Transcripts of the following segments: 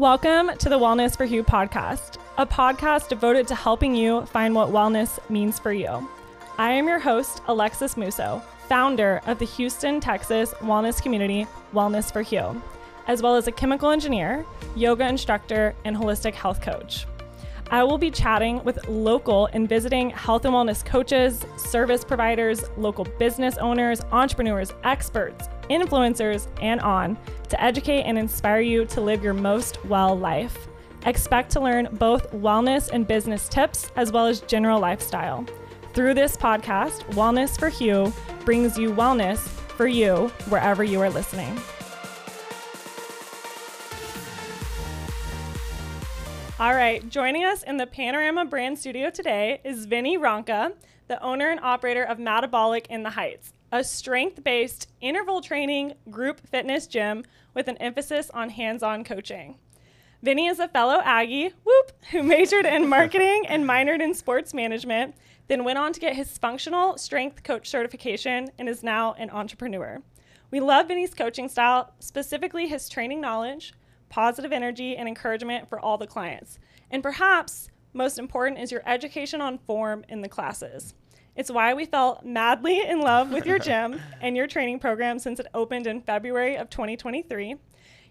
Welcome to the Wellness for You podcast, a podcast devoted to helping you find what wellness means for you. I am your host, Alexis Musso, founder of the Houston, Texas wellness community, Wellness for You, as well as a chemical engineer, yoga instructor, and holistic health coach. I will be chatting with local and visiting health and wellness coaches, service providers, local business owners, entrepreneurs, experts, influencers, and on to educate and inspire you to live your most well life. Expect to learn both wellness and business tips as well as general lifestyle. Through this podcast, Wellness for You brings you wellness for you wherever you are listening. All right, joining us in the Panorama Brand Studio today is Vinnie Ronca, the owner and operator of Madabolic in the Heights, a strength based interval training group fitness gym with an emphasis on hands on coaching. Vinnie is a fellow Aggie, whoop, who majored in marketing and minored in sports management, then went on to get his functional strength coach certification and is now an entrepreneur. We love Vinnie's coaching style, specifically his training knowledge, positive energy, and encouragement for all the clients. And perhaps most important is your education on form in the classes. It's why we fell madly in love with your gym and your training program since it opened in February of 2023.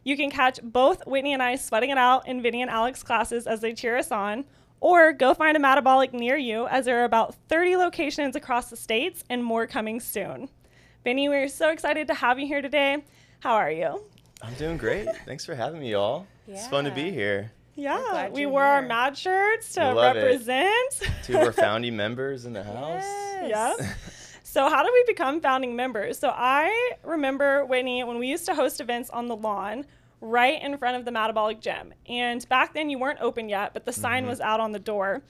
You can catch both Whitney and I sweating it out in Vinnie and Alex classes as they cheer us on, or go find a Madabolic near you as there are about 30 locations across the states and more coming soon. Vinnie, we're so excited to have you here today. How are you? I'm doing great. Thanks for having me, y'all. It's fun to be here. Yeah, we you're wore our mad shirts to Love represent. Two of our founding members in the house. Yes. yeah. So how did we become founding members? So I remember Whitney when we used to host events on the lawn right in front of the Madabolic gym. And back then you weren't open yet, but the sign Mm-hmm. was out on the door.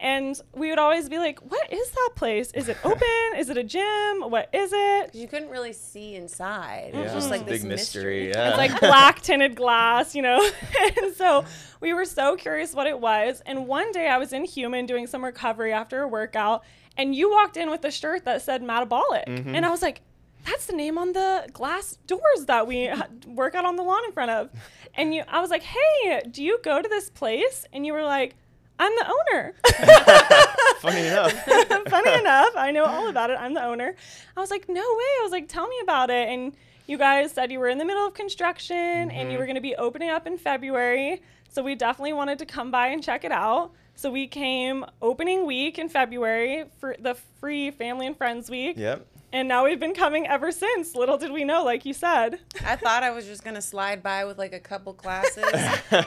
And we would always be like, "What is that place? Is it open? is it a gym? What is it?" You couldn't really see inside. It Yeah, was just like big this mystery. mystery. Yeah. It's like black tinted glass, you know. and so we were so curious what it was. And one day I was in Human doing some recovery after a workout, and you walked in with a shirt that said Madabolic. Mm-hmm. And I was like, that's the name on the glass doors that we work out on the lawn in front of. And you, I was like, hey, do you go to this place? And you were like, I'm the owner. Funny enough. Funny enough, I know all about it. I'm the owner. I was like, no way. I was like, tell me about it. And you guys said you were in the middle of construction and Mm-hmm. you were going to be opening up in February. So we definitely wanted to come by and check it out. So we came opening week in February for the free family and friends week. Yep. And now we've been coming ever since. Little did we know, like you said. I thought I was just gonna slide by with like a couple classes.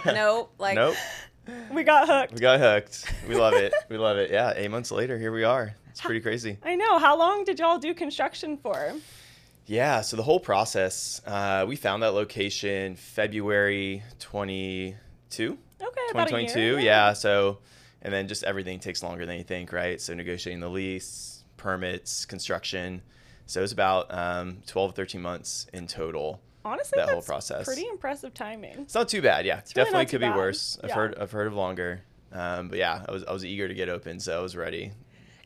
nope. Like Nope. We got hooked. We got hooked. We love it. We love it. Yeah. Eight months later, here we are. It's pretty crazy. I know. How long did y'all do construction for? Yeah. So the whole process, uh, we found that location February 22. Okay, about a year. 2022. Yeah. So, and then just everything takes longer than you think, right? So negotiating the lease, permits, construction. So it was about um, 12, 13 months in total. Honestly, that whole process. pretty impressive timing. It's not too bad. Yeah, really definitely not too could be bad. worse. I've Yeah. heard I've heard of longer. Um, but yeah, I was I was eager to get open, so I was ready.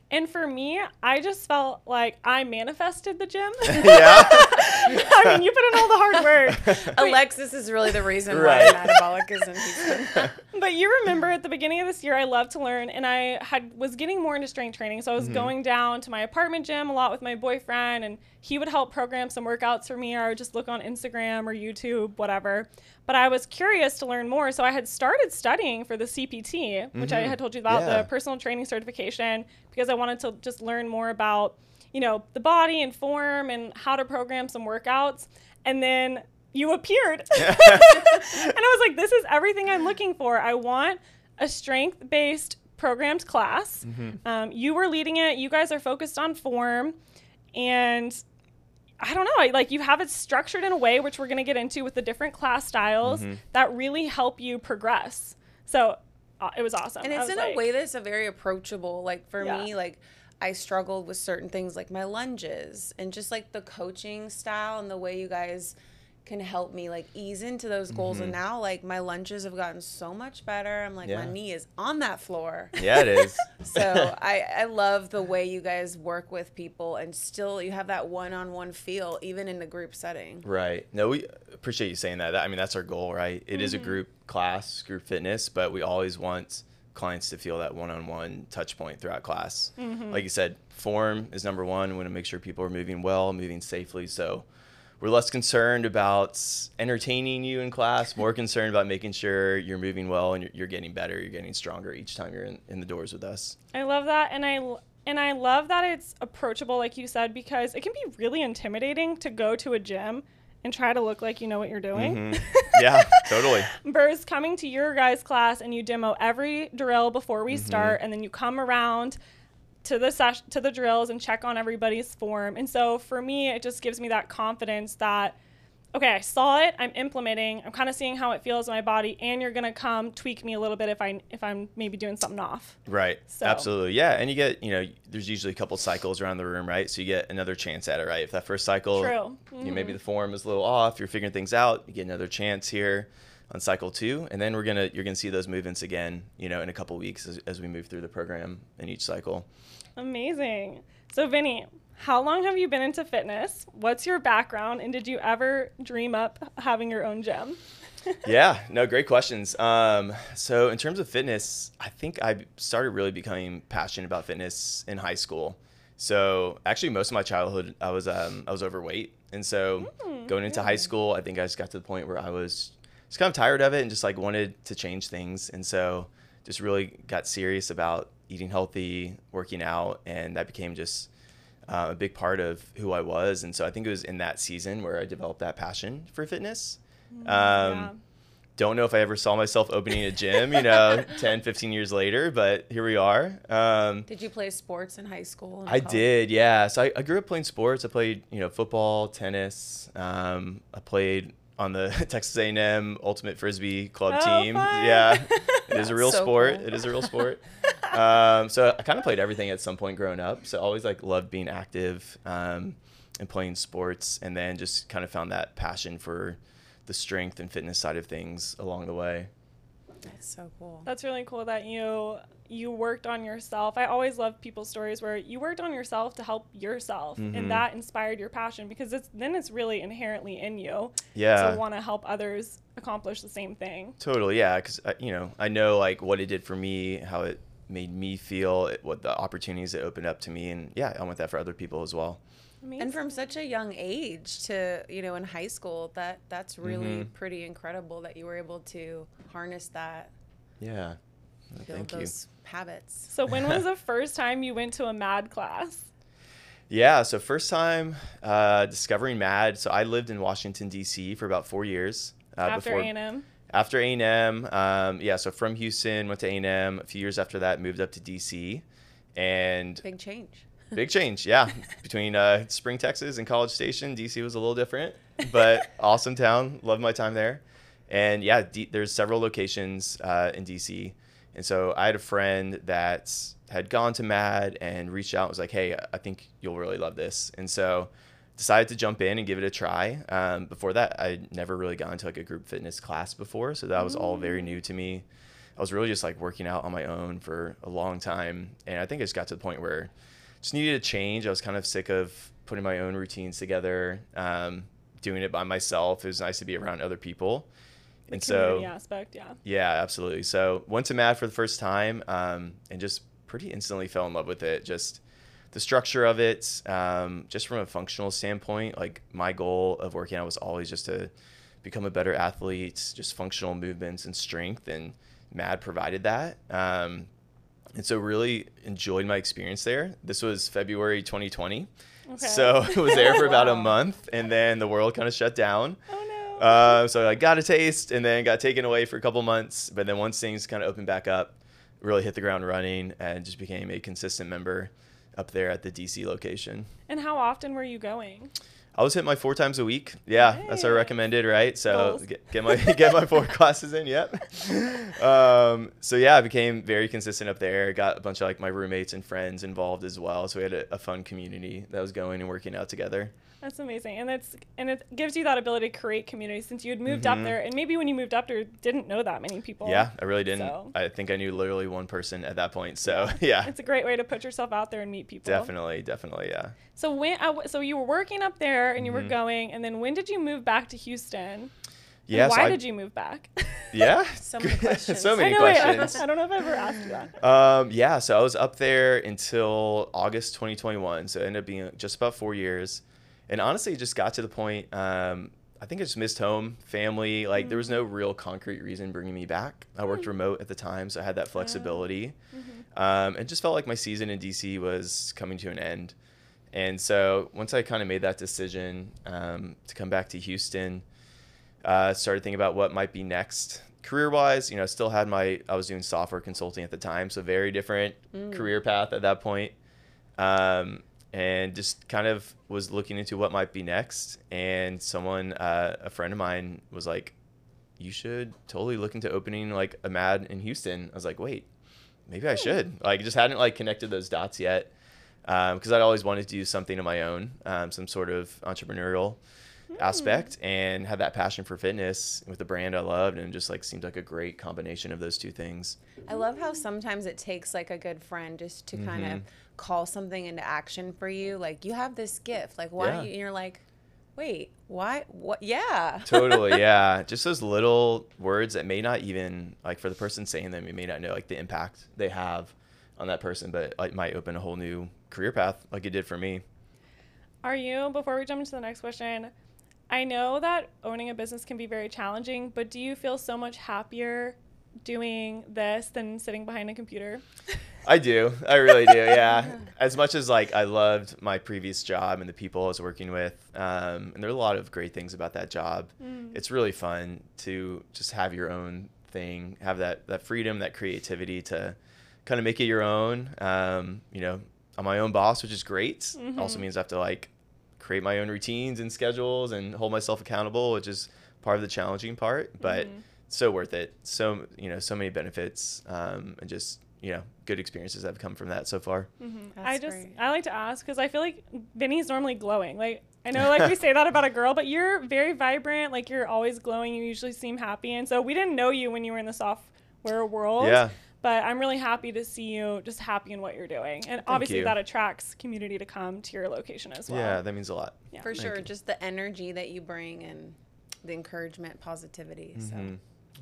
And for me, I just felt like I manifested the gym. yeah. I mean, you put in all the hard work. Alexis is really the reason Right. why Madabolic is in Houston. But you remember at the beginning of this year, I loved to learn, and I had was getting more into strength training. So I was going down to my apartment gym a lot with my boyfriend, and he would help program some workouts for me, or I would just look on Instagram or YouTube, whatever. But I was curious to learn more, so I had started studying for the CPT, which I had told you about Yeah. the personal training certification, because I wanted to just learn more about, you know, the body and form and how to program some workouts. And then you appeared. and I was like, this is everything I'm looking for. I want a strength based programmed class. Um, you were leading it, you guys are focused on form. And I don't know, like you have it structured in a way, which we're going to get into with the different class styles that really help you progress. So uh, it was awesome. and it's in like- a way that's a very approachable. Like for Yeah. me, like I struggled with certain things like my lunges and just like the coaching style and the way you guys can help me like ease into those goals. And now like my lunches have gotten so much better. I'm like Mm-hmm. Yeah. my knee is on that floor. Yeah, it is. So I, I love the way you guys work with people and still you have that one on one feel even in the group setting. Right. No, we appreciate you saying that. That- I mean, that's our goal, right? It is a Mm-hmm. group class, group fitness, but we always want clients to feel that one-on-one touch point throughout class. Mm-hmm. Like you said, form is number one. We want to make sure people are moving well, moving safely. So we're less concerned about entertaining you in class, more concerned about making sure you're moving well and you're, you're getting better, you're getting stronger each time you're in, in the doors with us. I love that, and I and I love that it's approachable, like you said, because it can be really intimidating to go to a gym and try to look like you know what you're doing. Mhm. Yeah, totally. Versus coming to your guys' class and you demo every drill before we Mm-hmm. start, and then you come around to the sesh- to the drills and check on everybody's form. And so for me, it just gives me that confidence that okay, I saw it, I'm implementing, I'm kind of seeing how it feels in my body, and you're gonna come tweak me a little bit if I if I'm maybe doing something off. Right. So- Absolutely. Yeah. And you get, you know, there's usually a couple cycles around the room, right? So you get another chance at it, right? If that first cycle, True. you know, maybe mm-hmm. the form is a little off, you're figuring things out, you get another chance here on cycle two, and then we're gonna you're gonna see those movements again, you know, in a couple weeks as, as we move through the program in each cycle. Amazing. So, Vinnie, how long have you been into fitness? What's your background? And did you ever dream up having your own gym? yeah, no, great questions. Um, so in terms of fitness, I think I started really becoming passionate about fitness in high school. So actually, most of my childhood, I was um, I was overweight, and so going into high school, I think I just got to the point where I was just kind of tired of it and just like wanted to change things, and so just really got serious about eating healthy, working out, and that became just uh, a big part of who I was. And so I think it was in that season where I developed that passion for fitness. Um, yeah. Don't know if I ever saw myself opening a gym, you know, 10, 15 years later, but here we are. Um, Did you play sports in high school? I college? did, yeah. So I, I grew up playing sports. I played, you know, football, tennis. Um, I played on the Texas A&M Ultimate Frisbee Club Oh, team. fun. Yeah, it is a real So sport. cool. It is a real sport. um, so I kind of played everything at some point growing up. So I always like loved being active um, and playing sports, and then just kind of found that passion for the strength and fitness side of things along the way. That's so cool. That's really cool that you you worked on yourself. I always love people's stories where you worked on yourself to help yourself, Mhm. and that inspired your passion because it's then it's really inherently in you Yeah. to want to help others accomplish the same thing. Totally, yeah. Because you know, I know like what it did for me, how it made me feel, it, what the opportunities it opened up to me, and yeah, I want that for other people as well. Amazing. And from such a young age to, you know, in high school, that that's really Mhm. pretty incredible that you were able to harness that, Yeah. Well, build Thank you. those habits. so when was the first time you went to a MAD class? Yeah. So first time uh, discovering MAD. So I lived in Washington D.C. for about four years uh, after before A&M? after A&M. Um, yeah. So from Houston, went to A&M. A few years after that, moved up to D.C. And Big change. Big change, yeah. Between uh, Spring, Texas, and College Station, DC was a little different, but awesome town. Loved my time there. And yeah, D- there's several locations uh, in DC. And so I had a friend that had gone to MAD and reached out and was like, hey, I think you'll really love this. And so decided to jump in and give it a try. Um, before that, I'd never really gone to like a group fitness class before. So that was all very new to me. I was really just like working out on my own for a long time. And I think I just got to the point where just needed a change. I was kind of sick of putting my own routines together, um, doing it by myself. It was nice to be around other people. The and so, aspect, yeah. yeah, absolutely. So went to MAD for the first time um, and just pretty instantly fell in love with it. Just the structure of it, um, just from a functional standpoint, like my goal of working out was always just to become a better athlete, just functional movements and strength, and MAD provided that. Um, and so really enjoyed my experience there. This was February 2020. Okay. So I was there for about a month, and then the world kind of shut down. oh no. Uh, so I got a taste and then got taken away for a couple months. But then once things kind of opened back up, really hit the ground running and just became a consistent member up there at the DC location. and how often were you going? I was hitting my four times a week. Yeah, that's what I recommended, right? So get, get my get my four classes in. Yep. Um, so yeah, I became very consistent up there. Got a bunch of like my roommates and friends involved as well. So we had a, a fun community that was going and working out together. That's amazing, and it's and it gives you that ability to create community since you had moved up Mhm. there, and maybe when you moved up there, didn't know that many people. Yeah, I really didn't. So- I think I knew literally one person at that point. So yeah, It's a great way to put yourself out there and meet people. definitely, definitely, yeah. So when uh, so you were working up there and you were Mhm. going, and then when did you move back to Houston? Yeah. so why I- did you move back? Yeah. So many questions. so I many know, wait, questions. I don't know if I've ever asked you that. Um, yeah, so I was up there until August 2021. So it ended up being just about four years. And honestly, it just got to the point, um, I think I just missed home, family. Like, there was no real concrete reason bringing me back. I worked remote at the time, so I had that flexibility. Um, it just felt like my season in DC was coming to an end. And so once I kind of made that decision um, to come back to Houston, uh, started thinking about what might be next career wise. You know, I still had my, I was doing software consulting at the time, so very different career path at that point. Um, and just kind of was looking into what might be next. And someone, uh, a friend of mine, was like, "You should totally look into opening like a Mad in Houston." I was like, "Wait, maybe I should." Like, just hadn't like connected those dots yet because I'd always wanted to do something of my own, um, some sort of entrepreneurial aspect, and had that passion for fitness with the brand I loved, and just like seemed like a great combination of those two things. I love how sometimes it takes like a good friend just to kind of Mhm. Call something into action for you. Like you have this gift. Like why? Yeah. don't you, and you're like, wait, why? What? Yeah. totally yeah just those little words that may not even like for the person saying them you may not know like the impact they have on that person but like might open a whole new career path like it did for me Are you, before we jump into the next question, I know that owning a business can be very challenging, but do you feel so much happier doing this than sitting behind a computer? i do. I really do yeah. As much as like i loved my previous job and the people i was working with um, and there are a lot of great things about that job it's really fun to just have your own thing have that that freedom that creativity to kind of make it your own. Um, you know i'm my own boss which is great. Also means i have to like create my own routines and schedules and hold myself accountable which is part of the challenging part but so worth it. So you know so many benefits um, and just you know good experiences have come from that so far mm-hmm. I just great. I like to ask because I feel like Vinnie's normally glowing. Like I know like we say that about a girl, but you're very vibrant. Like you're always glowing. You usually seem happy, and so we didn't know you when you were in the software world. Yeah. But I'm really happy to see you just happy in what you're doing, and obviously you. that attracts community to come to your location as well. yeah that means a lot Yeah. For Thank sure. you. Just the energy that you bring and the encouragement, positivity. So. Mm-hmm.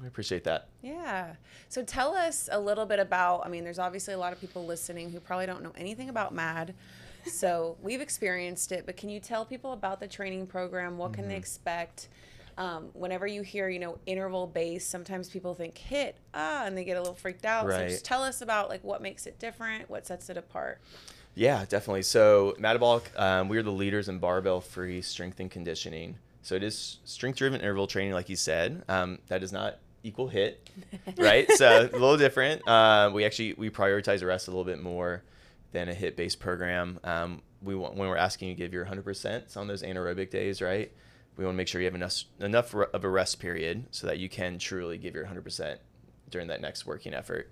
I appreciate that Yeah. So tell us a little bit about, I mean, there's obviously a lot of people listening who probably don't know anything about MAD. So we've experienced it, but can you tell people about the training program? What Mm-hmm. can they expect? Um, whenever you hear, you know, interval based, sometimes people think HIIT, ah, and they get a little freaked out. So Right. just tell us about like what makes it different, what sets it apart. Yeah, definitely. So, Madabolic, um, we are the leaders in barbell free strength and conditioning. So, it is strength driven interval training, like you said. Um, that does not equal HIIT, right? so, a little different. Uh, we actually we prioritize rest a little bit more than a HIIT based program. Um, we want, when we're asking you to give your 100% on those anaerobic days, right? We want to make sure you have enough enough of a rest period so that you can truly give your 100% during that next working effort.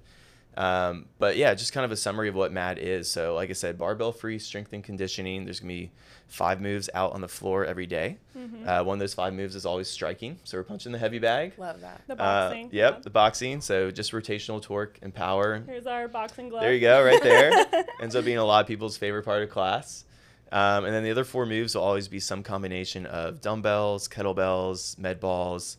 Um, but yeah, just kind of a summary of what MAD is. So, like I said, barbell free strength and conditioning. There's gonna be five moves out on the floor every day. Uh, one of those five moves is always striking. So we're punching the heavy bag. Love that. The Uh, boxing. yep, yeah. the boxing. So just rotational torque and power. Here's our boxing glove. There you go, right there. Ends up being a lot of people's favorite part of class. Um, and then the other four moves will always be some combination of dumbbells, kettlebells, med balls.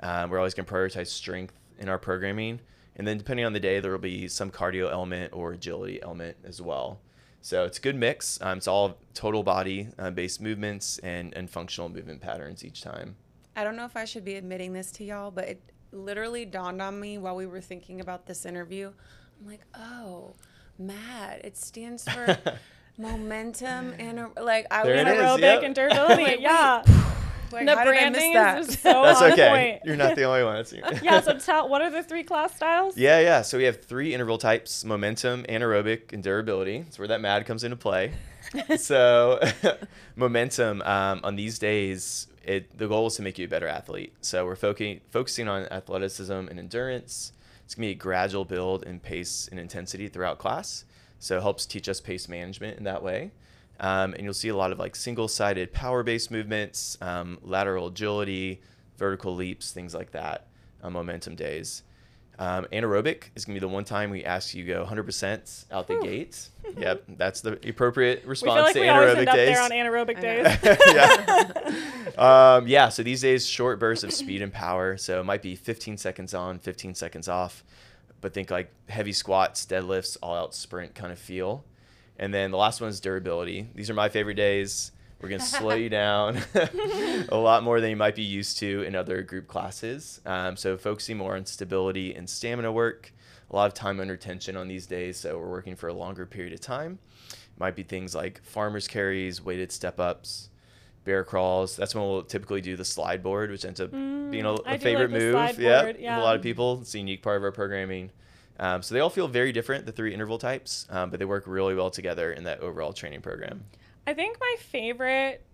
Um, we're always going to prioritize strength in our programming. And then depending on the day, there will be some cardio element or agility element as well. So it's a good mix. Um, it's all total body uh, based movements and, and functional movement patterns each time. I don't know if I should be admitting this to y'all, but it literally dawned on me while we were thinking about this interview. I'm like, oh, MAD. It stands for momentum and like I There was it like, is, Aerobic yep. and durability. Wait, yeah. Like, the how did I miss branding that? is so That's on okay. point. You're not the only one. That's yeah. So tell what are the three class styles? Yeah, yeah. So we have three interval types: momentum, anaerobic, and durability. That's where that MAD comes into play. so, momentum um, on these days, it the goal is to make you a better athlete. So we're focusing focusing on athleticism and endurance. It's gonna be a gradual build in pace and intensity throughout class. So it helps teach us pace management in that way. Um, and you'll see a lot of like single-sided power-based movements, um, lateral agility, vertical leaps, things like that on momentum days. Um, anaerobic is going to be the one time we ask you go 100% out the Whew. gate. yep, that's the appropriate response We response feel like to we always anaerobic end up days. there on anaerobic days. yeah. um, yeah. So these days, short bursts of speed and power. So it might be 15 seconds on, 15 seconds off. But think like heavy squats, deadlifts, all out sprint kind of feel. And then the last one is durability. These are my favorite days. We're going to slow you down a lot more than you might be used to in other group classes. Um, so focusing more on stability and stamina work. A lot of time under tension on these days. So we're working for a longer period of time. Might be things like farmers carries, weighted step ups, bear crawls. That's when we'll typically do the slide board, which ends up being a, Mm, a favorite like move. yeah, yeah. a lot of people. It's a unique part of our programming. Um, so they all feel very different, the three interval types, um, but they work really well together in that overall training program. I think my favorite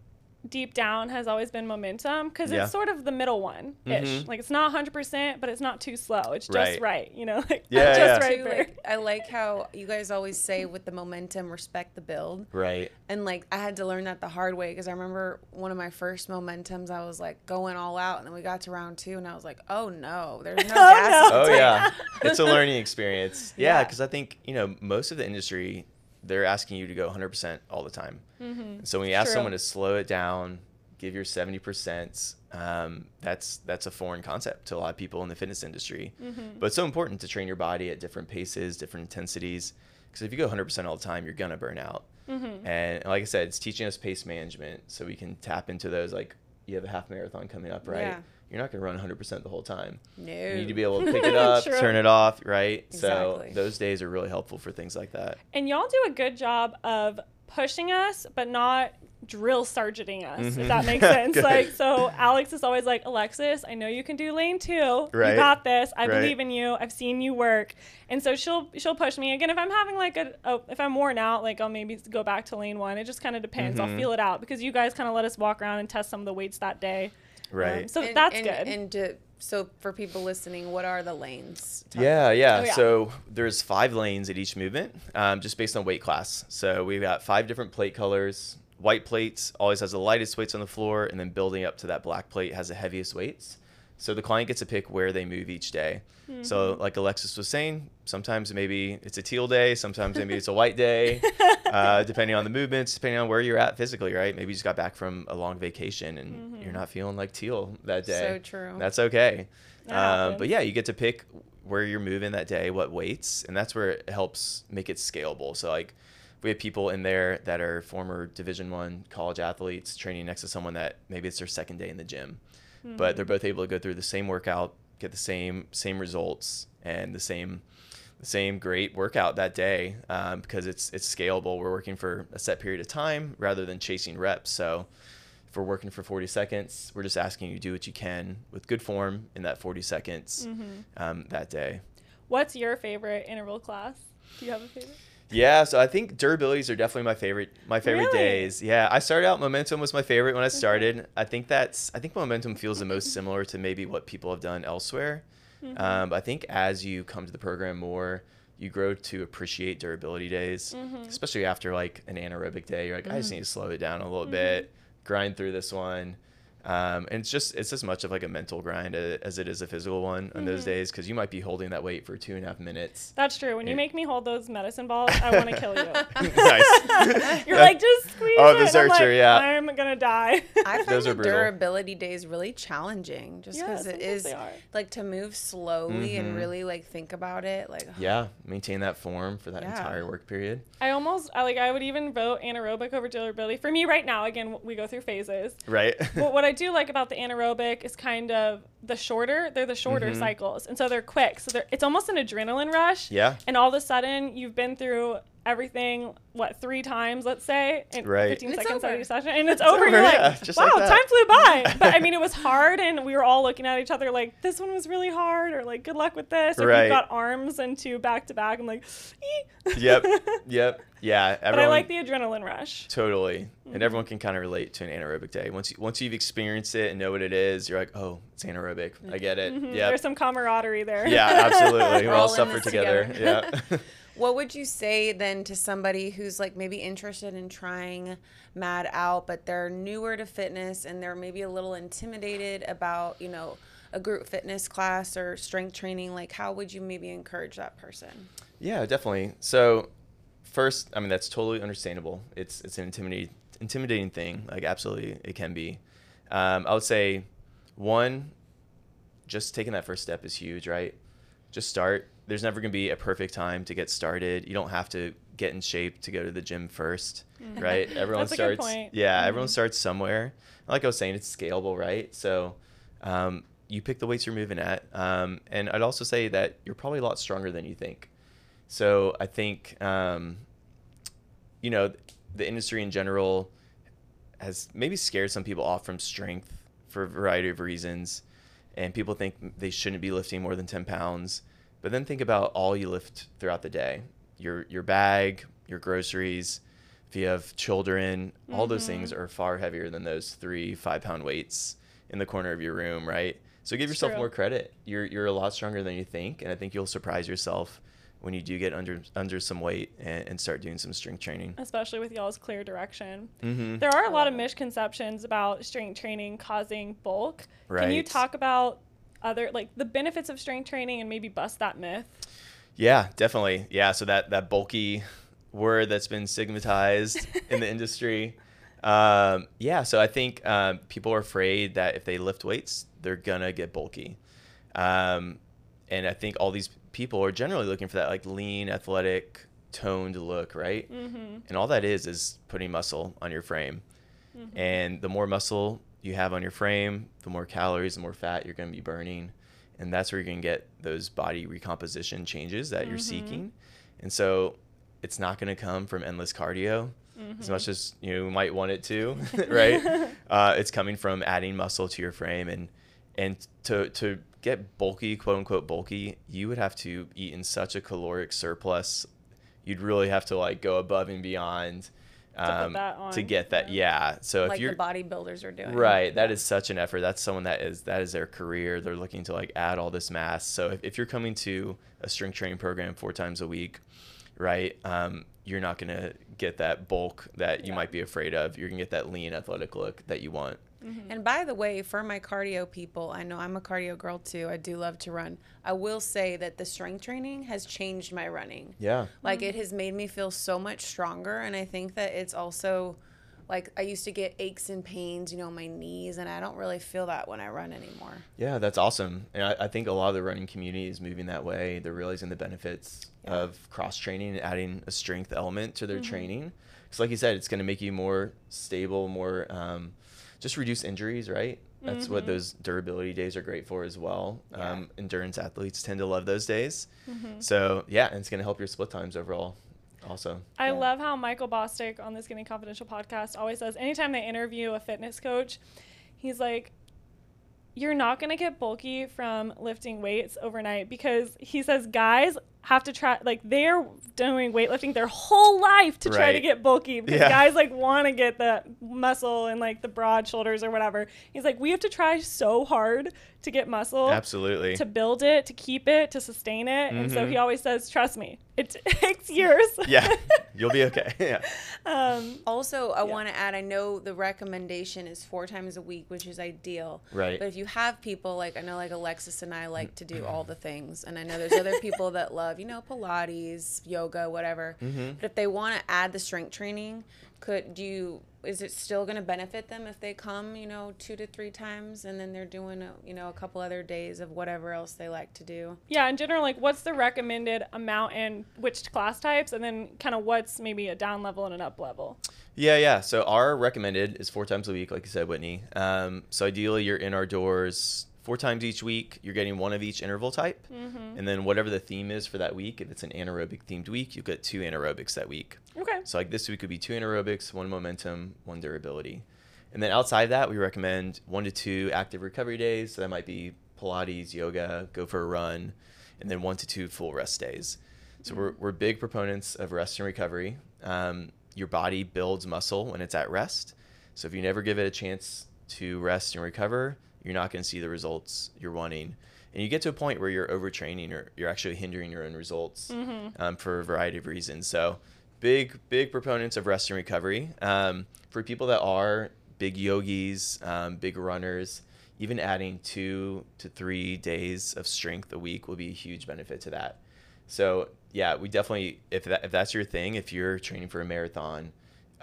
deep down has always been momentum because Yeah. it's sort of the middle one ish. Mhm. Like it's not 100%, but it's not too slow. It's just Right. right, you know? Like Yeah, just yeah. right Too, like, I like how you guys always say with the momentum, respect the build. Right. And like I had to learn that the hard way because I remember one of my first momentums, I was like going all out, and then we got to round two, and I was like, oh no, there's no Oh, gas. no. Oh yeah, it's a learning experience. Yeah, Yeah. because I think you know most of the industry, they're asking you to go 100% all the time. Mm-hmm. And so when you ask True. someone to slow it down, give your 70%, um, that's that's a foreign concept to a lot of people in the fitness industry. Mm-hmm. But it's so important to train your body at different paces, different intensities. Because if you go 100% all the time, you're gonna burn out. Mm-hmm. And like I said, it's teaching us pace management, so we can tap into those. Like you have a half marathon coming up, right? Yeah. You're not gonna run 100% the whole time. No. You need to be able to pick it up, turn it off, right? Exactly. So those days are really helpful for things like that. And y'all do a good job of pushing us, but not drill sergeanting us, Mhm. if that makes sense. Like, so Alex is always like, Alexis, I know you can do lane two. Right. You got this. I Right. believe in you. I've seen you work. And so she'll she'll push me again if I'm having like a, a if I'm worn out, like I'll maybe go back to lane one. It just kind of depends. I'll Mhm. feel it out because you guys kind of let us walk around and test some of the weights that day. Right. Um, so And- that's and- good. And to, so for people listening, what are the lanes? Yeah, yeah. Oh, yeah. So there's five lanes at each movement, um, just based on weight class. So we've got five different plate colors. White plates always has the lightest weights on the floor, and then building up to that black plate has the heaviest weights. So the client gets to pick where they move each day. So like Alexis was saying, sometimes maybe it's a teal day, sometimes maybe it's a white day, uh, depending on the movements, depending on where you're at physically, right? Maybe you just got back from a long vacation and you're not feeling like teal that day. So true. That's okay. That Um, but yeah, you get to pick where you're moving that day, what weights, and that's where it helps make it scalable. So like, we have people in there that are former Division One college athletes training next to someone that maybe it's their second day in the gym, but they're both able to go through the same workout, get the same same results, and the same the same great workout that day um, because it's it's scalable. We're working for a set period of time rather than chasing reps. So if we're working for 40 seconds, we're just asking you to do what you can with good form in that 40 seconds um, that day. What's your favorite interval class? Do you have a favorite? Yeah, so I think durabilities are definitely my favorite my favorite Really? days. Yeah, I started out momentum was my favorite when I started. I think that's I think momentum feels the most similar to maybe what people have done elsewhere. Mm-hmm. Um, I think as you come to the program more, you grow to appreciate durability days, Mm-hmm. especially after like an anaerobic day. You're like, I just need to slow it down a little bit, grind through this one. Um, and it's just it's as much of like a mental grind as it is a physical one on those Mhm. days because you might be holding that weight for two and a half minutes. That's true. When you make me hold those medicine balls, I want to kill you. nice. You're like, just squeeze Oh, the And I'm like, yeah. I'm gonna die. I find Those the are brutal. durability days really challenging just because it sometimes is they are. like to move slowly and Mhm. really like think about it. Like, Yeah, maintain that form for that Yeah. entire work period. I almost, I like, I would even vote anaerobic over durability. For me, right now, again, we go through phases. Right. But what I do like about the anaerobic is kind of the shorter. They're the shorter Mhm. cycles, and so they're quick. So they're, it's almost an adrenaline rush. yeah. And all of a sudden, you've been through everything, what, three times, let's say, in Right. 15 And it's seconds out of over. session, and it's, over. over, You're like, yeah, just wow, like time flew by. But I mean, it was hard, and we were all looking at each other like, this one was really hard, or like, good luck with this. Or if Right. you've got arms and two back to back, I'm like, "Ee." Yep. Yep. Yeah. But I like the adrenaline rush. totally, and everyone can kind of relate to an anaerobic day. Once you once you've experienced it and know what it is, you're like, oh, it's anaerobic. I get it. Mhm. Yeah. There's some camaraderie there. Yeah, absolutely. we We're all all in suffer together. together. Yeah. What would you say then to somebody who's like maybe interested in trying Mad out, but they're newer to fitness and they're maybe a little intimidated about, you know, a group fitness class or strength training? Like, how would you maybe encourage that person? Yeah, definitely. So, first, I mean that's totally understandable. It's it's an intimidating intimidating thing. Like absolutely, it can be. Um, I would say, one, just taking that first step is huge, right? Just start. There's never going to be a perfect time to get started. You don't have to get in shape to go to the gym first, right? Everyone That's a good starts. Yeah, Mhm. everyone starts somewhere. Like I was saying, it's scalable, right? So, um, you pick the weights you're moving at, um, and I'd also say that you're probably a lot stronger than you think. So I think, um, you know, the industry in general has maybe scared some people off from strength for a variety of reasons. And people think they shouldn't be lifting more than 10 pounds. But then think about all you lift throughout the day your, your bag, your groceries. If you have children, all those things are far heavier than those three, five pound weights in the corner of your room, right? So give yourself more credit. You're, you're a lot stronger than you think. And I think you'll surprise yourself when you do get under under some weight and, and start doing some strength training. Especially with y'all's clear direction. Mm-hmm. There are a lot of misconceptions about strength training causing bulk. Can you talk about other like the benefits of strength training and maybe bust that myth? Yeah, definitely. Yeah, so that that bulky word that's been stigmatized in the industry. Um, yeah, so I think um, people are afraid that if they lift weights, they're gonna get bulky, um, and I think all these people are generally looking for that like lean, athletic, toned look, right? Mm-hmm. And all that is is putting muscle on your frame. Mm-hmm. And the more muscle you have on your frame, the more calories, the more fat you're going to be burning. And that's where you're going to get those body recomposition changes that you're Mhm. seeking. And so it's not going to come from endless cardio Mm-hmm. as much as you might want it to, right? uh, it's coming from adding muscle to your frame and and to to get bulky, quote unquote bulky, you would have to eat in such a caloric surplus. You'd really have to like go above and beyond um, that on, to get that. yeah. So like if you're the bodybuilders are doing. Right. That is such an effort. That's someone that is that is their career. They're looking to like add all this mass. So if, if you're coming to a strength training program four times a week, right, um, you're not gonna get that bulk that you Yeah. might be afraid of. You're gonna get that lean athletic look that you want. Mm-hmm. And by the way, for my cardio people, I know I'm a cardio girl too. I do love to run. I will say that the strength training has changed my running. Yeah. Like it has made me feel so much stronger. And I think that it's also like I used to get aches and pains, you know, in my knees, and I don't really feel that when I run anymore. Yeah, that's awesome. And I, I think a lot of the running community is moving that way. They're realizing the benefits Yeah. of cross training and adding a strength element to their Mm-hmm. training. Because, like you said, it's going to make you more stable, more um, just reduce injuries, right? That's what Mhm. those durability days are great for as well. Yeah. Um, endurance athletes tend to love those days. Mhm. So, yeah, and it's going to help your split times overall also. I Yeah. love how Michael Bosstick on the Skinny Confidential podcast always says anytime they interview a fitness coach, he's like, You're not going to get bulky from lifting weights overnight because he says guys have to try, like, they're doing weightlifting their whole life to try to get bulky because Yeah. guys, like, want to get the muscle and, like, the broad shoulders or whatever. He's like, We have to try so hard to get muscle Absolutely. to build it, to keep it, to sustain it. And so he always says, trust me, it takes years. yeah, you'll be okay. yeah. um, Also, I Yeah. want to add I know the recommendation is four times a week, which is ideal. Right. But if you have people like I know like Alexis and I like to do all the things and I know there's other people that love, you know, Pilates, yoga, whatever. Mhm. But if they want to add the strength training, could do you is it still going to benefit them if they come, you know, 2 to 3 times and then they're doing, a, you know, a couple other days of whatever else they like to do? yeah, in general, like what's the recommended amount and which class types, and then kind of what's maybe a down level and an up level. Yeah, yeah. So our recommended is four times a week, like you said, Whitney. Um, so ideally, you're in our doors four times each week. You're getting one of each interval type, Mm-hmm. and then whatever the theme is for that week. If it's an anaerobic themed week, you get two anaerobics that week. Okay. So like this week would be two anaerobics, one momentum, one durability, and then outside that, we recommend one to two active recovery days. So that might be Pilates, yoga, go for a run, and then one to two full rest days. So we're, we're big proponents of rest and recovery. Um, your body builds muscle when it's at rest. So if you never give it a chance to rest and recover, you're not going to see the results you're wanting. and you get to a point where you're overtraining or you're actually hindering your own results Mm-hmm. um, for a variety of reasons. So, big big proponents of rest and recovery. Um, for people that are big yogis, um, big runners, even adding two to three days of strength a week will be a huge benefit to that. So yeah, we definitely if that if that's your thing, if you're training for a marathon,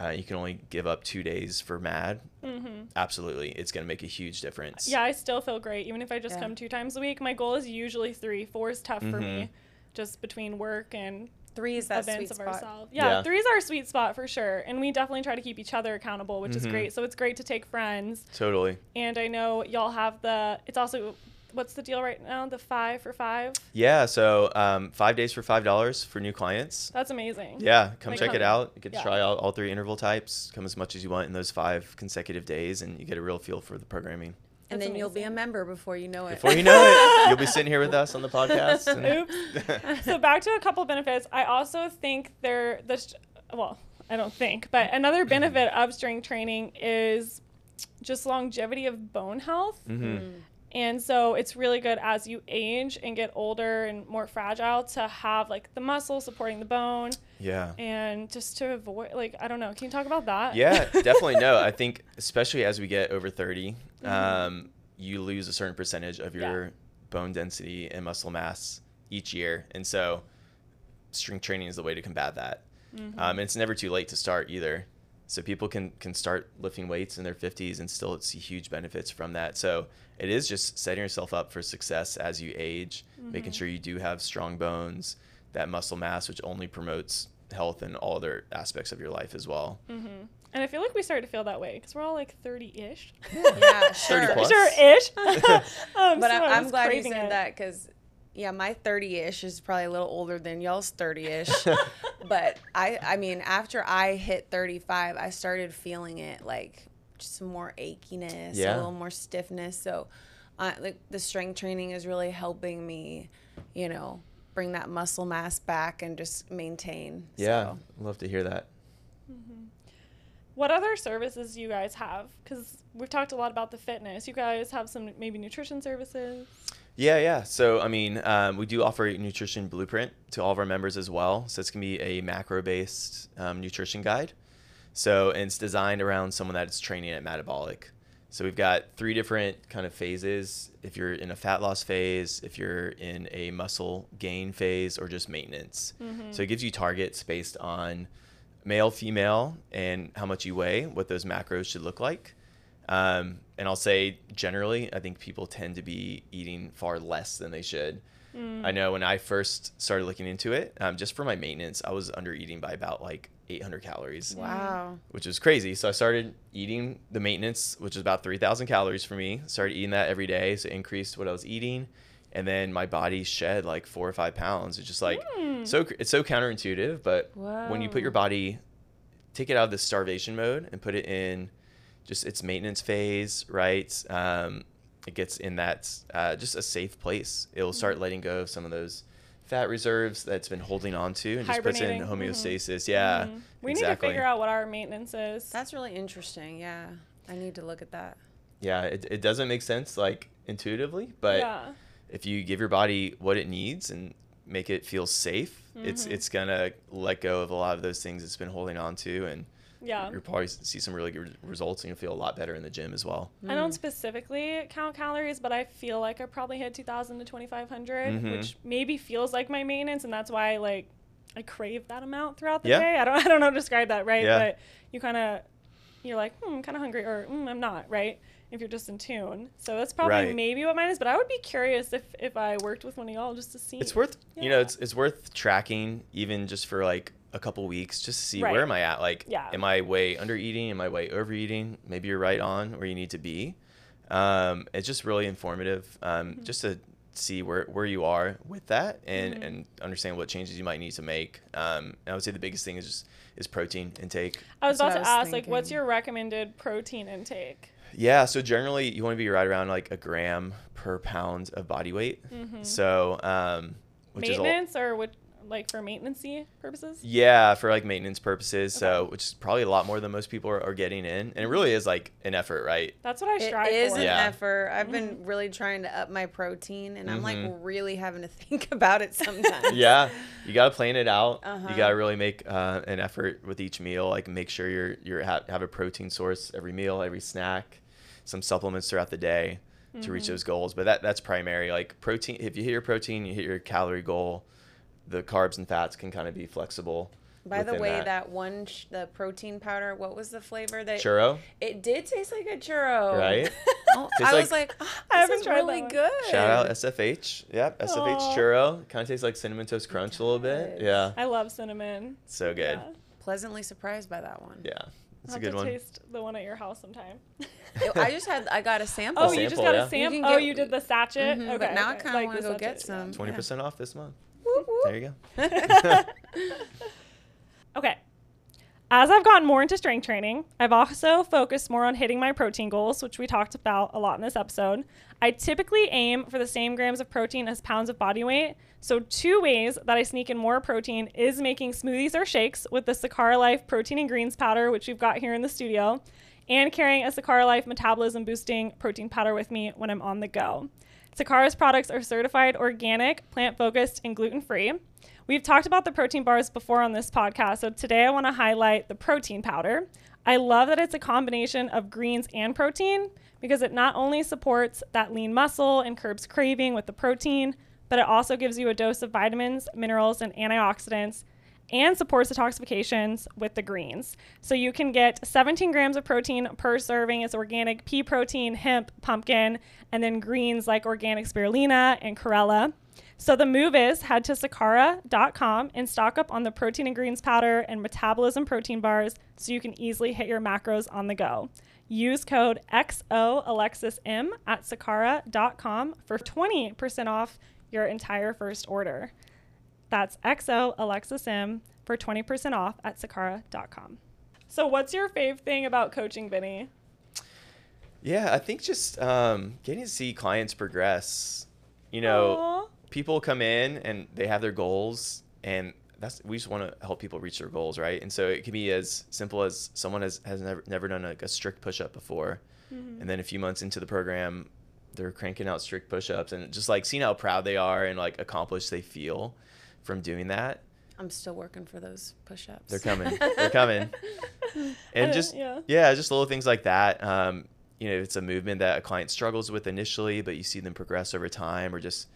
uh, you can only give up two days for MAD. Mm-hmm. Absolutely, it's going to make a huge difference. Yeah, I still feel great even if I just Yeah. come two times a week. My goal is usually three. Four is tough for me, Mhm. just between work and Three is that events sweet of spot. ourselves. Yeah, Yeah. three is our sweet spot for sure, and we definitely try to keep each other accountable, which is Mhm. great. So it's great to take friends, Totally. and I know y'all have the. It's also what's the deal right now? The five for five. Yeah. So um, five days for five dollars for new clients. That's amazing. Yeah, come Like check how- it out. You get to try out all three interval types. Come as much as you want in those five consecutive days, and you get a real feel for the programming. And That's then you'll be a member before you know it. Before you know it, you'll be sitting here with us on the podcast. and- Oops. so back to a couple benefits. I also think there the st- well, I don't think, but another benefit of strength training is just longevity of bone health. Mhm. And so it's really good as you age and get older and more fragile to have like the muscle supporting the bone Yeah. and just to avoid like I don't know. Can you talk about that? Yeah, definitely. No, I think especially as we get over 30, Mhm. um, you lose a certain percentage of Yeah. your bone density and muscle mass each year, and so strength training is the way to combat that. Mhm. Um, and it's never too late to start either. So people can can start lifting weights in their 50s and still see huge benefits from that. So it is just setting yourself up for success as you age, making Mhm. sure you do have strong bones, that muscle mass, which only promotes health in all other aspects of your life as well. hmm And I feel like we started to feel that way because we're all like 30-ish. yeah, 30 sure. plus. Sure-ish. um, But so I, I I'm glad you said it. that because, yeah, my 30-ish is probably a little older than y'all's 30-ish. But I, I mean, after I hit 35, I started feeling it like just more achiness, Yeah. a little more stiffness. So, uh, like the strength training is really helping me, you know, bring that muscle mass back and just maintain. Yeah, So, love to hear that. What other services do you guys have? Because we've talked a lot about the fitness. You guys have some maybe nutrition services. Yeah, yeah. So, I mean, um, we do offer a nutrition blueprint to all of our members as well. So, it's going to be a macro based um, nutrition guide. So, and it's designed around someone that's training at Madabolic. So, we've got three different kind of phases. If you're in a fat loss phase, if you're in a muscle gain phase, or just maintenance. Mm-hmm. So, it gives you targets based on male, female, and how much you weigh, what those macros should look like. Um, and I'll say generally, I think people tend to be eating far less than they should. Mm. I know when I first started looking into it, um, just for my maintenance, I was under eating by about like 800 calories, wow. which was crazy. So I started eating the maintenance, which is about 3,000 calories for me. Started eating that every day, so it increased what I was eating, and then my body shed like four or five pounds. It's just like Mm. so it's so counterintuitive, but when you put your body, take it out of the starvation mode and put it in just its maintenance phase, right? Um, it gets in that uh, just a safe place. It'll start letting go of some of those fat reserves that's been holding on to and just puts in Hibernating, mhm. homeostasis. Yeah, Mhm. We exactly. need to figure out what our maintenance is. That's really interesting. Yeah. I need to look at that. Yeah, it, it doesn't make sense like intuitively, but yeah. if you give your body what it needs and make it feel safe, it's Mhm. it's gonna let go of a lot of those things it's been holding on to and Yeah. you'll probably see some really good results and you'll feel a lot better in the gym as well. I don't specifically count calories, but I feel like I probably hit 2,000 to 2,500, Mhm. which maybe feels like my maintenance, and that's why I like I crave that amount throughout the Yeah. day. I don't, I don't know how to describe that, right? Yeah. But you kind of, you're like, hmm, I'm kind of hungry, or mm, I'm not, right? If you're just in tune, so that's probably Right. maybe what mine is. But I would be curious if if I worked with one of y'all just to see. It's worth you know it's it's worth tracking even just for like a couple weeks just to see Right. where am I at like Yeah. am I way under eating am I way overeating maybe you're right on where you need to be. Um, it's just really informative um, Mm-hmm. just to see where, where you are with that and, Mhm. and understand what changes you might need to make. Um, and I would say the biggest thing is just is protein intake. I was That's about to I was ask, like, what's your recommended protein intake? Yeah, so generally you want to be right around like a gram per pound of body weight. Mhm. So, um, which is all, Maintenance or what? Like for maintenancey purposes. Yeah, for like maintenance purposes. So, which is probably a lot more than most people are, are getting in, and it really is like an effort, right? That's what I It strive is for. an Yeah. effort. I've been really trying to up my protein, and I'm like Mhm. really having to think about it sometimes. Yeah, you gotta plan it out. Uh-huh. You gotta really make uh, an effort with each meal. Like make sure you're you're ha- have a protein source every meal, every snack, some supplements throughout the day to reach those goals. But that that's primary. Like protein, if you hit your protein, you hit your calorie goal. The carbs and fats can kind of be flexible. By the way, that, one sh- the protein powder, what was the flavor that churro, It did taste like a churro. right? Oh, Tastes I was like- like, oh, I haven't is tried that really one. good. Shout out SFH. Yep, SFH Aw. churro. Kind of tastes like cinnamon toast crunch a little bit. Yeah, I love cinnamon. so good. Yeah. Pleasantly surprised by that one. Yeah, I'll it's a have good to one. taste the one at your house sometime. I just had, I got a sample. oh, you just got yeah. a sample. You oh, you did the sachet. Mhm, Okay, but now I kinda Like wanna go get some. Twenty percent off this month. There you go. Okay. As I've gotten more into strength training, I've also focused more on hitting my protein goals, which we talked about a lot in this episode. I typically aim for the same grams of protein as pounds of body weight. So, two ways that I sneak in more protein is making smoothies or shakes with the Sakara Life protein and greens powder, which we've got here in the studio, and carrying a Sakara Life metabolism boosting protein powder with me when I'm on the go. Sakara's products are certified organic, plant focused, and gluten free. We've talked about the protein bars before on this podcast, so today I want to highlight the protein powder. I love that it's a combination of greens and protein because it not only supports that lean muscle and curbs craving with the protein, but it also gives you a dose of vitamins, minerals, and antioxidants and supports detoxifications with the greens. So you can get 17 grams of protein per serving. It's organic pea protein, hemp, pumpkin, and then greens like organic spirulina and chlorella. So the move is head to sakara.com and stock up on the protein and greens powder and metabolism protein bars so you can easily hit your macros on the go. Use code XOAlexisM at sakara.com for 20% off your entire first order. That's XO Alexis M for 20% off at sakara.com. So, what's your fave thing about coaching, Vinnie? Yeah, I think just um, getting to see clients progress. You know, Aw. people come in and they have their goals, and that's we just want to help people reach their goals, right? And so it can be as simple as someone has has never never done like a strict push up before, Mm-hmm. and then a few months into the program, they're cranking out strict push ups, and just like seeing how proud they are and like accomplished they feel from doing that. I'm still working for those push-ups. They're coming. They're coming. And just yeah. yeah. just little things like that. Um, you know, it's a movement that a client struggles with initially, but you see them progress over time, or just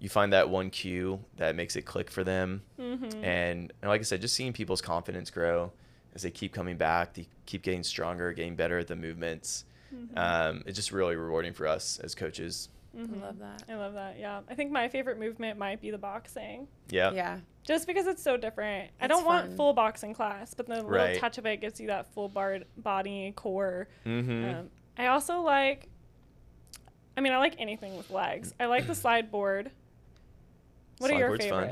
you find that one cue that makes it click for them. Mm-hmm. And, and like I said, just seeing people's confidence grow as they keep coming back, they keep getting stronger, getting better at the movements. Mm-hmm. Um, it's just really rewarding for us as coaches. Mhm. I love that. I love that. Yeah. I think my favorite movement might be the boxing. Yeah. Yeah. Just because it's so different. It's I It's don't want full boxing class, but the little touch of it gives you that full bar- body, core. Mm-hmm. Um, I also like, I mean, I like anything with legs. I like the slide board. What are Slide your board's fun.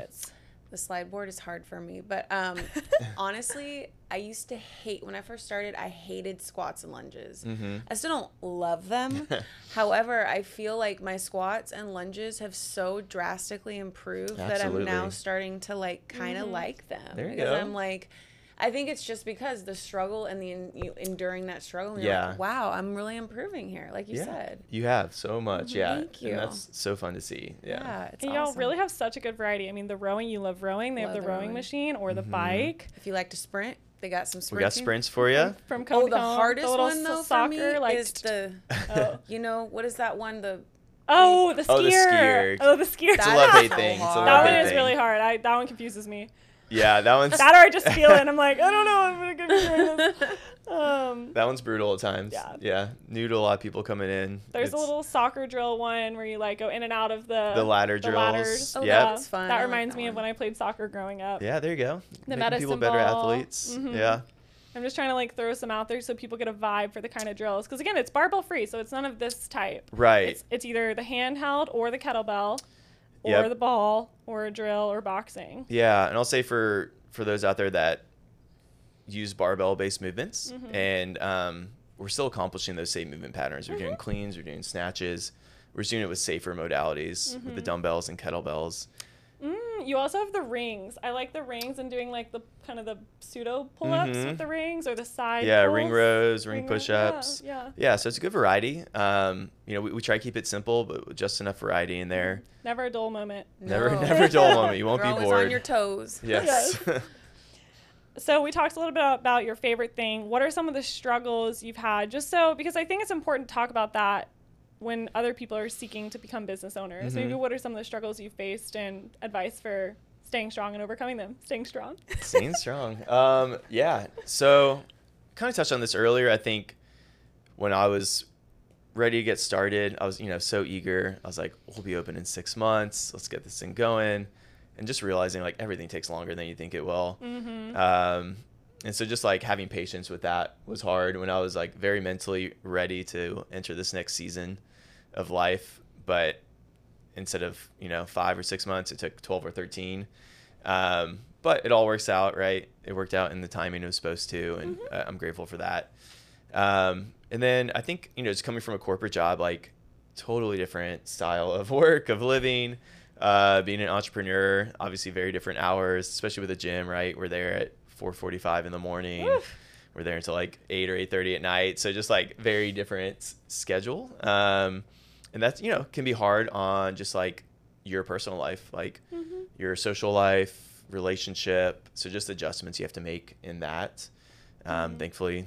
Favorites? The slide board is hard for me, but um, honestly, I used to hate when I first started. I hated squats and lunges. mm-hmm. I still don't love them. However, I feel like my squats and lunges have so drastically improved that I'm now starting to like kind of Mhm. like them. There you go. I'm like, I think it's just because the struggle and the en- you enduring that struggle. And you're Yeah. like, wow, I'm really improving here, like you yeah. said. You have so much. Yeah. Thank you. And that's so fun to see. Yeah. Yeah, it's And y'all awesome. really have such a good variety. I mean, the rowing, you love rowing. They have the the rowing rowing. machine or the Mhm. bike. If you like to sprint, they got some We got sprints for you. From Oh, Cone the Cone, hardest little one though s- for me soccer, like is the, oh. you know, what is that one? The oh, the skier. Oh, the skier. Oh, the skier. It's a That love is hate so thing. It's a love that hate one is really hard. I that one confuses me. Yeah, that one's That or I just feel it and I'm like, I don't know, I'm gonna get this. Um, that one's brutal at times. Yeah. Yeah. New to a lot of people coming in. there's a little soccer drill one where you like go in and out of the the ladder the drills. ladders. Oh, yeah. that's fun. I That like reminds that me of when I played soccer growing up. Yeah, there you go. The Making people medicine better ball. athletes. Mhm. Yeah. I'm just trying to like throw some out there so people get a vibe for the kind of drills. Because again, it's barbell free, so it's none of this type. Right. It's, it's either the handheld or the kettlebell, or Yep. the ball, or a drill, or boxing. Yeah, and I'll say for for those out there that use barbell based movements, Mhm. and um, we're still accomplishing those same movement patterns. We're Mm-hmm. doing cleans, we're doing snatches, we're doing it with safer modalities with the Mhm. dumbbells and kettlebells. Mm. You also have the rings. I like the rings and doing like the kind of the pseudo pull ups Mhm. with the rings or the side. yeah, ring rows, ring, Ring push ups. yeah, yeah. Yeah, so it's a good variety. Um, you know, we, we try to keep it simple, but just enough variety in there. Never a dull moment. Never, No. never a dull moment. You won't You're be always bored. on your toes. yes. So we talked a little bit about your favorite thing. What are some of the struggles you've had? Just so because I think it's important to talk about that when other people are seeking to become business owners. Mhm. Maybe what are some of the struggles you faced and advice for staying strong and overcoming them? Staying strong. Staying strong. Um, yeah. So, kind of touched on this earlier. I think when I was ready to get started, I was, you know, so eager. I was like, we'll be open in six months. Let's get this thing going. And just realizing like everything takes longer than you think it will. mm-hmm. Um, and so just like having patience with that was hard when I was like very mentally ready to enter this next season of life. But instead of, you know, five or six months, it took 12 or 13. Um, but it all works out, right? It worked out in the timing it was supposed to. And uh, I'm grateful for that. Um, and then I think, you know, just coming from a corporate job, like totally different style of work, of living, uh, being an entrepreneur, obviously very different hours, especially with a gym, right? We're there at 4:45 in the morning. Oof. We're there until like 8 or 8:30 at night. So just like very different schedule. Um, and that's, you know, can be hard on just like your personal life, like Mm-hmm. your social life, relationship. So just adjustments you have to make in that. Um, Mhm. Thankfully,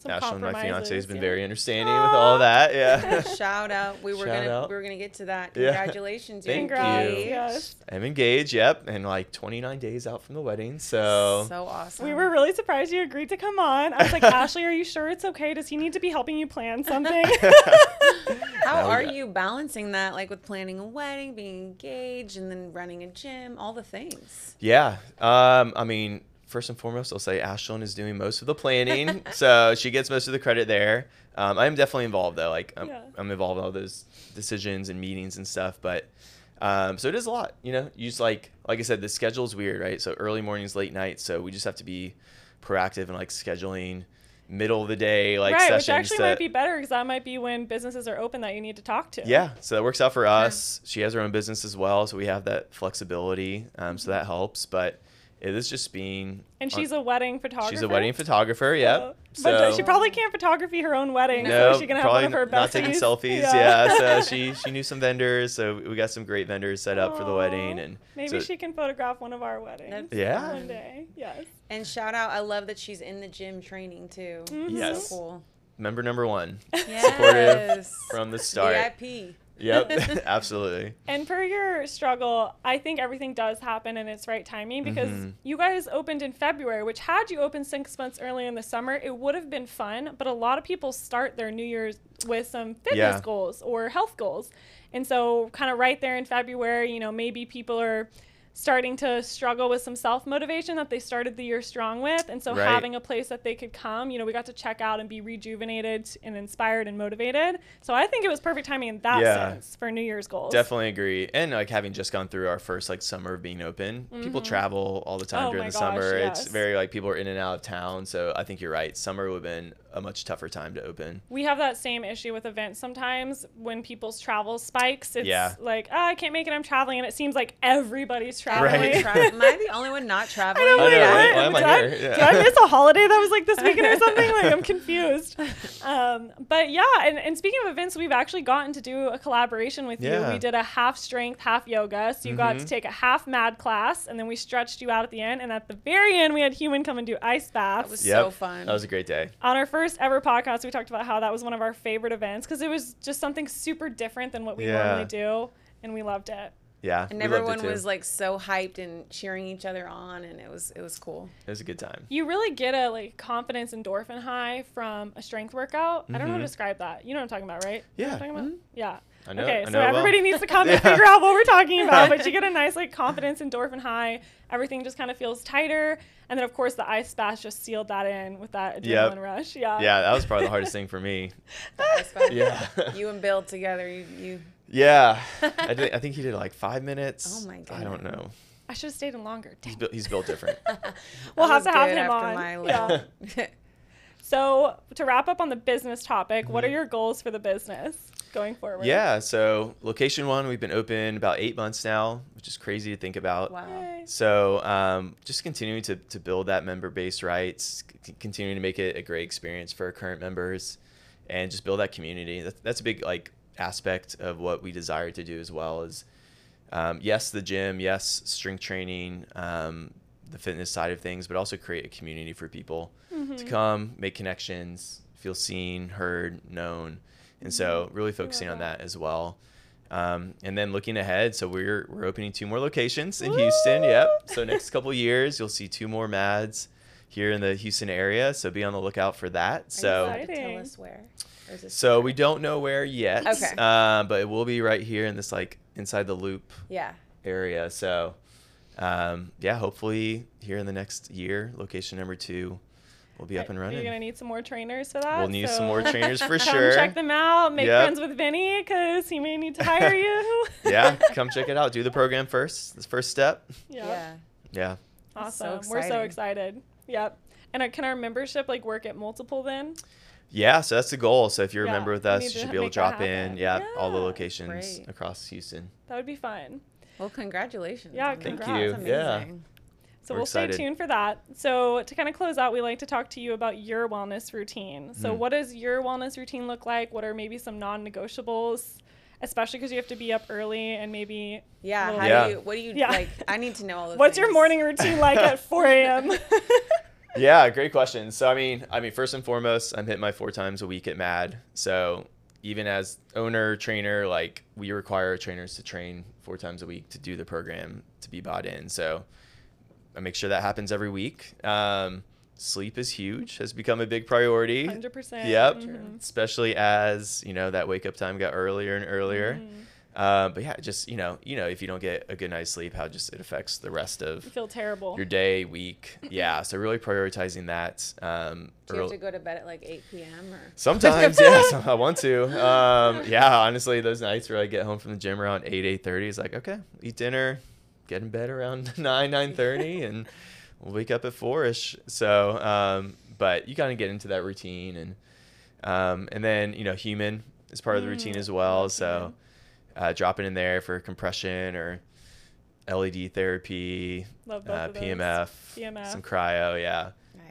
Some Ashlyn, my fiance, has been yeah. very understanding with all that. Yeah. Shout out. We were Shout gonna out. we were gonna get to that. Congratulations. you're Thank Congrats, you. yes. I'm engaged, yep, and like 29 days out from the wedding. So, So awesome. We were really surprised you agreed to come on. I was like, Ashley, are you sure it's okay? Does he need to be helping you plan something? How are you balancing that, like with planning a wedding, being engaged, and then running a gym, all the things? yeah, um, I mean, first and foremost, I'll say Ashlyn is doing most of the planning, so she gets most of the credit there. Um, I am definitely involved though, like I'm, Yeah. I'm involved in all those decisions and meetings and stuff, but. Um, so it is a lot, you know. You just like, like I said, the schedule is weird, right? So early mornings, late nights. So we just have to be proactive and like scheduling middle of the day, like sessions right, which sessions. actually to- might be better because that might be when businesses are open that you need to talk to. Yeah, so that works out for us. She has her own business as well, so we have that flexibility. Um, so that helps. But it is just being. And on- she's a wedding photographer. she's a wedding photographer. Yep. So- but she probably can't photography her own wedding. no, so she can have probably one of her n- not taking besties. selfies. Yeah. so she she knew some vendors, so we got some great vendors set up for the wedding, and maybe so- she can photograph one of our weddings. That's Yeah. One day. Yes. And shout out, I love that she's in the gym training too. Mhm. Yes. So cool. member number one Yes. from the start. VIP. Yep, absolutely. And for your struggle, I think everything does happen in its right timing because Mhm. you guys opened in February, which had you opened six months earlier in the summer, it would have been fun. But a lot of people start their New Year's with some fitness Yeah. goals or health goals. And so, kind of right there in February, you know, maybe people are starting to struggle with some self motivation that they started the year strong with. And so, Right. having a place that they could come, you know, we got to check out and be rejuvenated and inspired and motivated. So, I think it was perfect timing in that Yeah. sense for New Year's goals. Definitely agree. And like having just gone through our first like summer of being open, people Mhm. travel all the time Oh during the gosh, summer. yes. It's very like people are in and out of town. So I think you're right. Summer would have been a much tougher time to open. We have that same issue with events sometimes when people's travel spikes. It's Yeah. like, oh, I can't make it, I'm traveling. And it seems like everybody's traveling. Right. Tra- Am I the only one not traveling? I'm I like, know, what? right? Why am I did, I, here? did I miss a holiday that was like this weekend or something? Like, I'm confused. Um, but yeah, and, and speaking of events, we've actually gotten to do a collaboration with you. Yeah. We did a half strength, half yoga. So you got to Mhm. take a half mad class, and then we stretched you out at the end. And at the very end, we had Human come and do ice baths. That was Yep. so fun. That was a great day. on our first ever podcast, we talked about how that was one of our favorite events because it was just something super different than what we Yeah. normally do, and we loved it. Yeah. and we loved it everyone too. was like so hyped and cheering each other on, and it was it was cool. It was a good time. You really get a like confidence endorphin high from a strength workout. I don't know how to Mhm. describe that. You know what I'm talking about, right? You know Yeah. what I'm talking about? Yeah. I know. okay, I so know it well. everybody needs to come Yeah. and figure out what we're talking about. But you get a nice like confidence endorphin high. Everything just kind of feels tighter, and then of course the ice bath just sealed that in with that Yep. adrenaline rush. Yeah. Yeah, that was probably the hardest thing for me. That was fun. Yeah. You and Bill together, you you Yeah. I, did, I think he did like five minutes. Oh my god. I don't know. I should have stayed in longer. Dang. He's built, he's built different. We'll That have to have him after on. my Yeah. Little- So to wrap up on the business topic, what are Mhm. your goals for the business? going forward? Yeah. So location one, we've been open about eight months now, which is crazy to think about. Wow. Yay. So um, just continuing to, to build that member base rights, c- continuing to make it a great experience for our current members, and just build that community. That's, that's a big like aspect of what we desire to do as well. Is um, yes, the gym, yes, strength training, um, the fitness side of things, but also create a community for people to come, make connections, feel seen, heard, known, and so really focusing on that. that as well. Um, and then looking ahead, so we're we're opening two more locations in Houston. Yep. So next couple years, you'll see two more Mads here in the Houston area. So be on the lookout for that. Are So tell us where? Or is this so secret? we don't know where yet. Okay. Uh, but it will be right here in this like inside the loop Yeah. area. So um, yeah, hopefully here in the next year, location number two will be up and Are running. You're gonna need some more trainers for that? We'll need So some more trainers for come sure. check them out. Make Yep. friends with Vinnie because he may need to hire you. yeah, come check it out. Do the program first. This first step. yeah. Yeah. Yeah. That's so Awesome. We're so excited. Yep. And uh, can our membership like work at multiple then? Yeah, so that's the goal. So if you're Yeah, a member with us, you should be able to drop in. happen. Yeah, all the locations Great. across Houston. That would be fun. Well, congratulations. Yeah, on that. Thank you. That's Yeah. Amazing. So We're we'll excited. stay tuned for that. So to kind of close out, we like to talk to you about your wellness routine. So Mhm. what does your wellness routine look like? What are maybe some non-negotiables? Especially because you have to be up early and maybe Yeah. How Yeah. do you? What do you Yeah. like? I need to know all the. what's your morning routine like at 4 a.m. Yeah, great question. So I mean, I mean, first and foremost, I'm hitting my four times a week at Mad. So even as owner trainer, like we require trainers to train four times a week to do the program to be bought in. So I make sure that happens every week. Um, sleep is huge; has become a big priority. 100%. Yep. Mhm. Especially as you know that wake up time got earlier and earlier. Mhm. Uh, but yeah, just you know, you know, if you don't get a good night's sleep, how just it affects the rest of You feel terrible. your day, week. Yeah, so really prioritizing that. Um, Do you have to go to bed at like 8 p.m. or? Sometimes, yes, I want to. Um, yeah, honestly, those nights where I get home from the gym around eight, eight thirty, it's like okay, eat dinner, get in bed around nine, nine thirty, and wake up at four ish. So, um, but you kind of get into that routine, and um, and then you know, human is part of the routine Mm, as well. So, uh, dropping in there for compression or LED therapy, Love both uh. PMF, PMF. some cryo, yeah.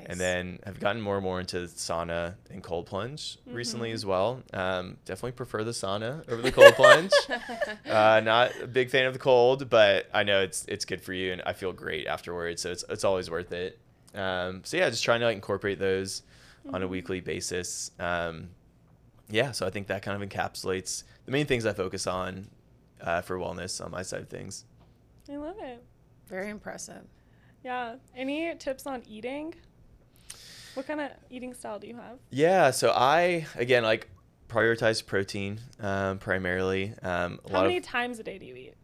Nice. And then I've gotten more and more into sauna and cold plunge recently Mhm. as well. Um, definitely prefer the sauna over the cold plunge. Uh, not a big fan of the cold, but I know it's it's good for you, and I feel great afterwards. So it's it's always worth it. Um, so yeah, just trying to like incorporate those on a Mhm. weekly basis. Um, yeah, so I think that kind of encapsulates the main things I focus on uh, for wellness on my side of things. I love it. Very impressive. Yeah. Any tips on eating? What kind of eating style do you have? Yeah, so I again like prioritize protein um, primarily. Um, How many of times a day do you eat?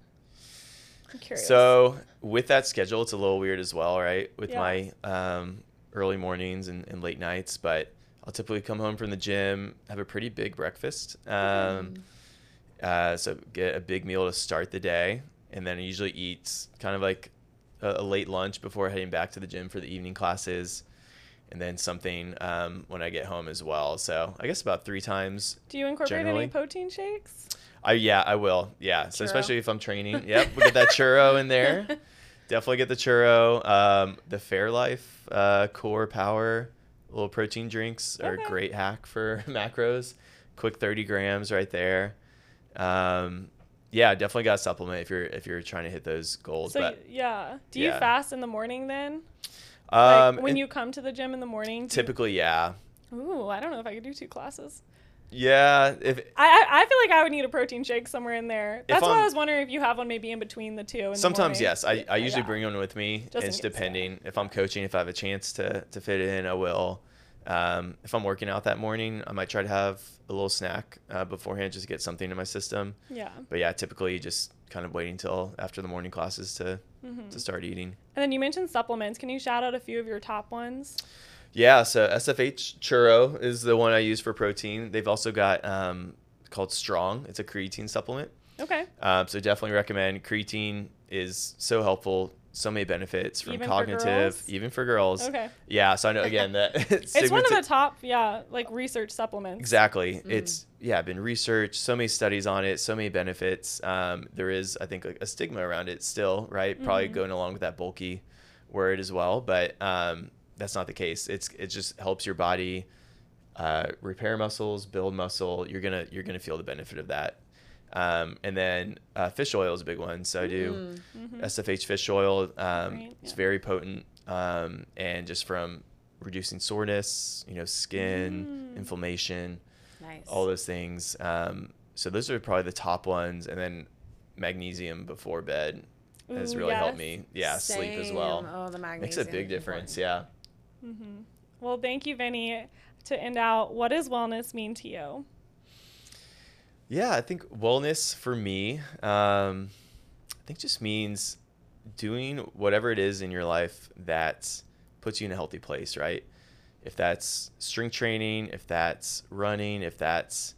I'm curious. so with that schedule, it's a little weird as well, right? With Yeah. my um, early mornings and, and late nights, but I'll typically come home from the gym, have a pretty big breakfast. Um, uh, so get a big meal to start the day, and then I usually eat kind of like a, a late lunch before heading back to the gym for the evening classes, and then something um, when I get home as well. So I guess about three times do you incorporate generally- any protein shakes? I yeah, I will. Yeah. So especially if I'm training. Yep, we get that churro in there. Definitely get the churro. Um, the Fairlife uh, Core Power little protein drinks are Okay. a great hack for macros. Quick 30 grams right there. Um, yeah, definitely got to supplement if you're if you're trying to hit those goals. So but yeah. Do you yeah. fast in the morning then? Um, like when it- you come to the gym in the morning? do you- typically, yeah, Ooh, I don't know if I could do two classes. yeah. If I, I I feel like I would need a protein shake somewhere in there. That's why I'm- was wondering if you have one maybe in between the two. In the Sometimes morning. yes. I, I usually Yeah. bring one with me. Just it's yeah. depending if I'm coaching, if I have a chance to to fit it in, I will. Um, if I'm working out that morning, I might try to have a little snack uh, beforehand just to get something in my system. Yeah. But yeah, typically just kind of waiting till after the morning classes to hmm to start eating. And then you mentioned supplements. Can you shout out a few of your top ones? Yeah, so SFH Churro is the one I use for protein. They've also got um, called Strong. It's a creatine supplement. Okay. Um, so definitely recommend. Creatine is so helpful so many benefits from Even cognitive, girls? even for girls. Okay. Yeah, so I know again that It's one of the top, yeah, like research supplements. Exactly. It's yeah, been researched, so many studies on it, so many benefits. Um, there is, I think, a, a stigma around it still, right? Probably going along with that bulky word as well, but um, that's not the case. It's it just helps your body uh, repair muscles, build muscle. You're gonna you're gonna feel the benefit of that. Um, and then uh, fish oil is a big one. So I do SFH fish oil. Um, Right, It's yeah. very potent, um, and just from reducing soreness, you know, skin, inflammation Nice. all those things. Um, so those are probably the top ones, and then magnesium before bed has Ooh, really helped me. Yeah, sleep as well. Oh, the magnesium. Makes a big difference. Yeah. Well, thank you, Vinnie. To end out, what does wellness mean to you? Yeah, I think wellness for me, um, I think just means doing whatever it is in your life that puts you in a healthy place, right? If that's strength training, if that's running, if that's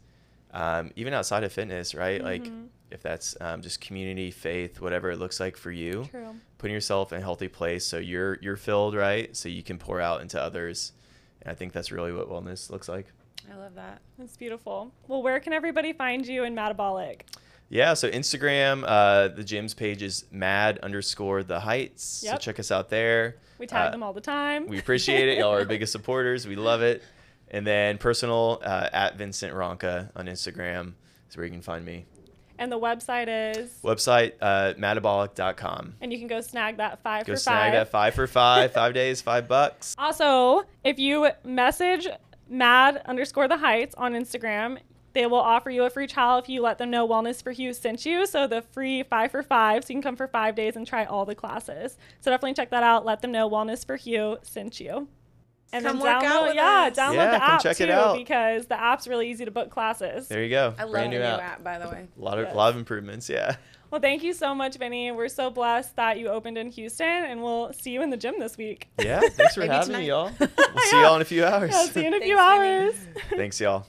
um, even outside of fitness, right? Like if that's um, just community, faith, whatever it looks like for you, True. putting yourself in a healthy place so you're you're filled, right? So you can pour out into others. And I think that's really what wellness looks like. I love that. That's beautiful. Well, where can everybody find you in Madabolic? Yeah, so Instagram, uh, the gym's page is mad underscore the heights. Yep. So check us out there. We tag Uh, them all the time. We appreciate it. Y'all are our biggest supporters. We love it. And then personal uh, at Vincent Ronca on Instagram is where you can find me. and the website is, Website uh, madabolic.com. and you can go snag that five Go for snag that five for five, five days, five bucks. Also, if you message mad underscore the heights on Instagram, they will offer you a free trial if you let them know Wellness for You sent you. So the free five for five, so you can come for five days and try all the classes. So definitely check that out. Let them know Wellness for You sent you. And Come then work download, out with yeah, us. download Yeah, the app check too it out. because the app's really easy to book classes. There you go. I love Brand the new new app. app, by the way. A lot of, Yes. lot of improvements. Yeah. Well, thank you so much, Vinnie. We're so blessed that you opened in Houston, and we'll see you in the gym this week. Yeah. Thanks for having tonight. me, y'all. We'll see y'all in a few hours. Yeah, see you in a few Thanks, Vinnie. hours. Thanks, y'all.